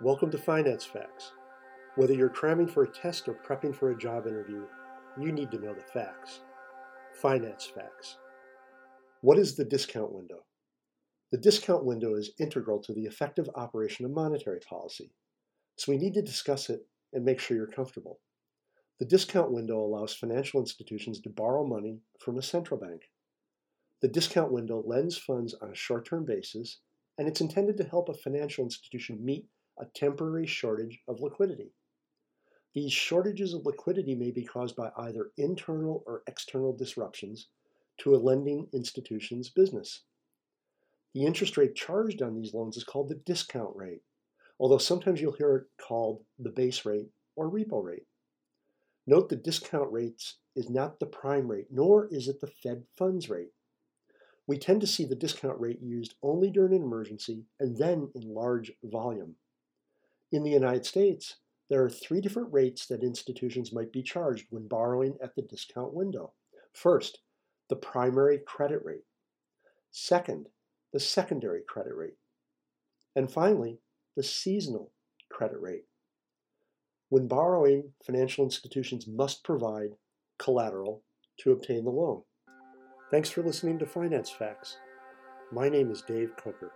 Welcome to Finance Facts. Whether you're cramming for a test or prepping for a job interview, you need to know the facts. Finance Facts. What is the discount window? The discount window is integral to the effective operation of monetary policy, so we need to discuss it and make sure you're comfortable. The discount window allows financial institutions to borrow money from a central bank. The discount window lends funds on a short term basis, and it's intended to help a financial institution meet a temporary shortage of liquidity. These shortages of liquidity may be caused by either internal or external disruptions to a lending institution's business. The interest rate charged on these loans is called the discount rate, although sometimes you'll hear it called the base rate or repo rate. Note the discount rates is not the prime rate, nor is it the Fed funds rate. We tend to see the discount rate used only during an emergency and then in large volume. In the United States, there are three different rates that institutions might be charged when borrowing at the discount window. First, the primary credit rate. Second, the secondary credit rate. And finally, the seasonal credit rate. When borrowing, financial institutions must provide collateral to obtain the loan. Thanks for listening to Finance Facts. My name is Dave Coker.